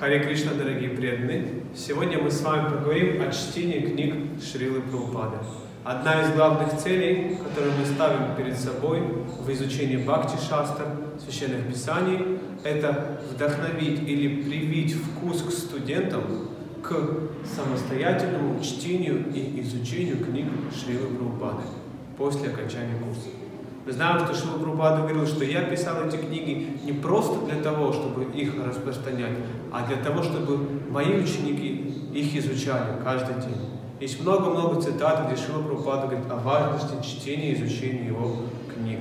Харе Кришна, дорогие преданные! Сегодня мы с вами поговорим о чтении книг Шрилы Прабхупады. Одна из главных целей, которую мы ставим перед собой в изучении Бхакти Шастр, священных писаний, это вдохновить или привить вкус к студентам к самостоятельному чтению и изучению книг Шрилы Прабхупады после окончания курса. Знаем, что Шила Прабхупада говорил, что я писал эти книги не просто для того, чтобы их распространять, а для того, чтобы мои ученики их изучали каждый день. Есть много-много цитат, где Шила Прабхупада говорит о важности чтения и изучения его книг.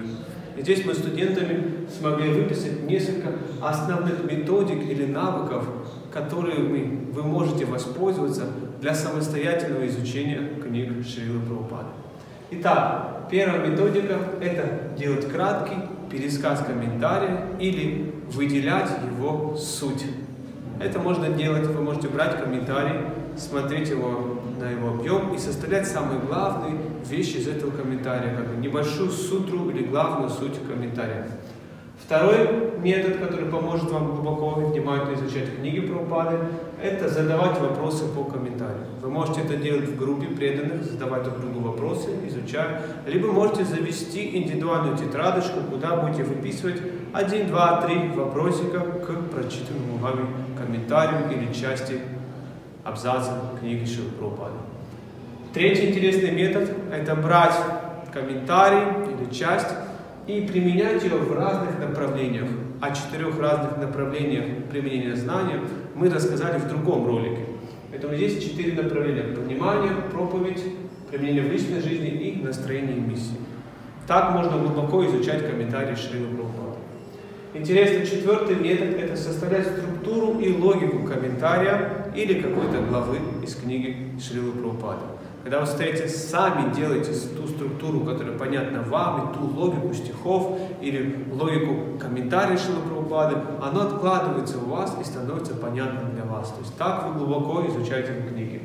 И здесь мы студентами смогли выписать несколько основных методик или навыков, которые вы, вы можете воспользоваться для самостоятельного изучения книг Шрилы Прабхупады. Итак, первая методика – это делать краткий пересказ комментария или выделять его суть. Это можно делать, вы можете брать комментарий, смотреть его на его объем и составлять самые главные вещи из этого комментария, как небольшую сутру или главную суть комментария. Второй метод, который поможет вам глубоко и внимательно изучать книги про упады, это задавать вопросы по комментариям. Вы можете это делать в группе преданных, задавать друг другу вопросы, изучать, либо можете завести индивидуальную тетрадочку, куда будете выписывать один, два, три вопросика к прочитанному вами комментарию или части абзаца книги Шилы Прабхупады. Третий интересный метод – это брать комментарий или часть и применять ее в разных направлениях. О четырех разных направлениях применения знания мы рассказали в другом ролике. Поэтому здесь четыре направления. Понимание, проповедь, применение в личной жизни и настроение и миссии. Так можно глубоко изучать комментарии Шрилы Прабхупады. Интересный четвертый метод – это составлять структуру и логику комментария или какой-то главы из книги Шрилы Прабхупады. Когда вы стоите сами делаете ту структуру, которая понятна вам, и ту логику стихов или логику комментариев Шилы Прабхупады, оно откладывается у вас и становится понятным для вас. То есть так вы глубоко изучаете книги.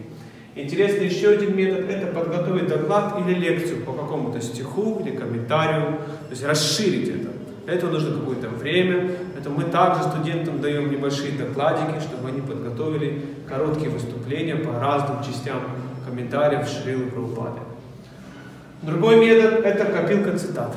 Интересный еще один метод – это подготовить доклад или лекцию по какому-то стиху или комментарию, то есть расширить это. Для этого нужно какое-то время. Это мы также студентам даем небольшие докладики, чтобы они подготовили короткие выступления по разным частям комментариев Шрилы Прабхупады. Другой метод – это копилка цитат.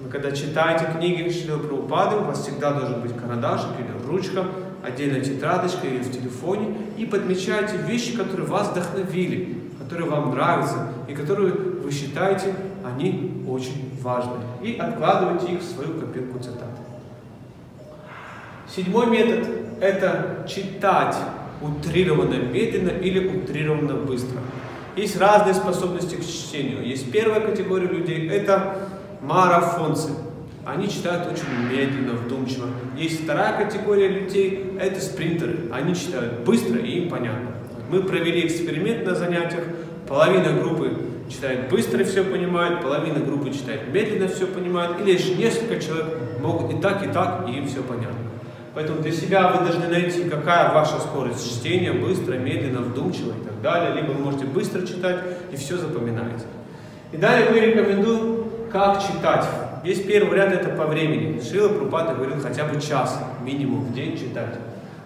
Вы когда читаете книги Шрилы Прабхупады, у вас всегда должен быть карандашик или ручка, отдельная тетрадочка или в телефоне, и подмечайте вещи, которые вас вдохновили, которые вам нравятся, и которые вы считаете, они очень важны. И откладывайте их в свою копилку цитат. Седьмой метод – это читать утрированно медленно или утрированно быстро. Есть разные способности к чтению. Есть первая категория людей – это марафонцы. Они читают очень медленно, вдумчиво. Есть вторая категория людей – это спринтеры. Они читают быстро и им понятно. Мы провели эксперимент на занятиях. Половина группы читает быстро все понимает, половина группы читает медленно все понимает, и лишь несколько человек могут и так, и так, и им все понятно. Поэтому для себя вы должны найти, какая ваша скорость чтения, быстро, медленно, вдумчиво и так далее. Либо вы можете быстро читать и все запоминаете. И далее мы рекомендуем, как читать. Есть первый вариант, это по времени. Шила Прупата говорил хотя бы час минимум в день читать.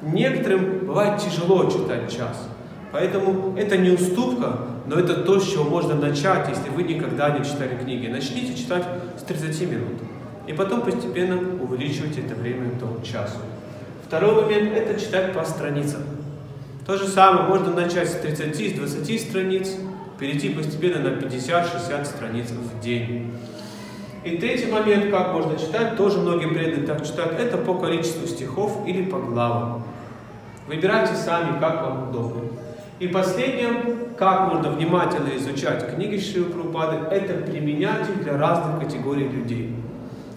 Некоторым бывает тяжело читать час. Поэтому это не уступка, но это то, с чего можно начать, если вы никогда не читали книги. Начните читать с 30 минут. И потом постепенно увеличивайте это время до часу. Второй момент – это читать по страницам. То же самое, можно начать с 30, с 20 страниц, перейти постепенно на 50-60 страниц в день. И третий момент, как можно читать, тоже многие преданные так читают, это по количеству стихов или по главам. Выбирайте сами, как вам удобно. И последнее, как можно внимательно изучать книги Шрилы Прабхупады, это применять их для разных категорий людей.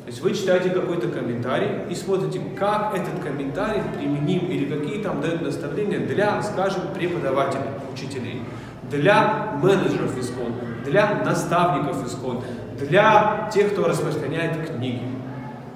То есть вы читаете какой-то комментарий и смотрите, как этот комментарий применим или какие там дают наставления для, скажем, преподавателей, учителей, для менеджеров ИСКОН, для наставников ИСКОН, для тех, кто распространяет книги.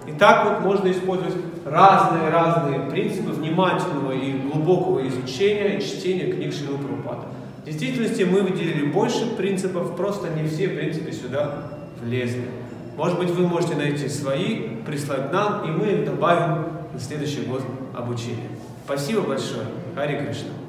И так вот можно использовать разные-разные принципы внимательного и глубокого изучения и чтения книг Шрила Прабхупада. В действительности мы выделили больше принципов, просто не все принципы сюда влезли. Может быть, вы можете найти свои, прислать нам, и мы их добавим на следующий год обучения. Спасибо большое. Хари Кришна.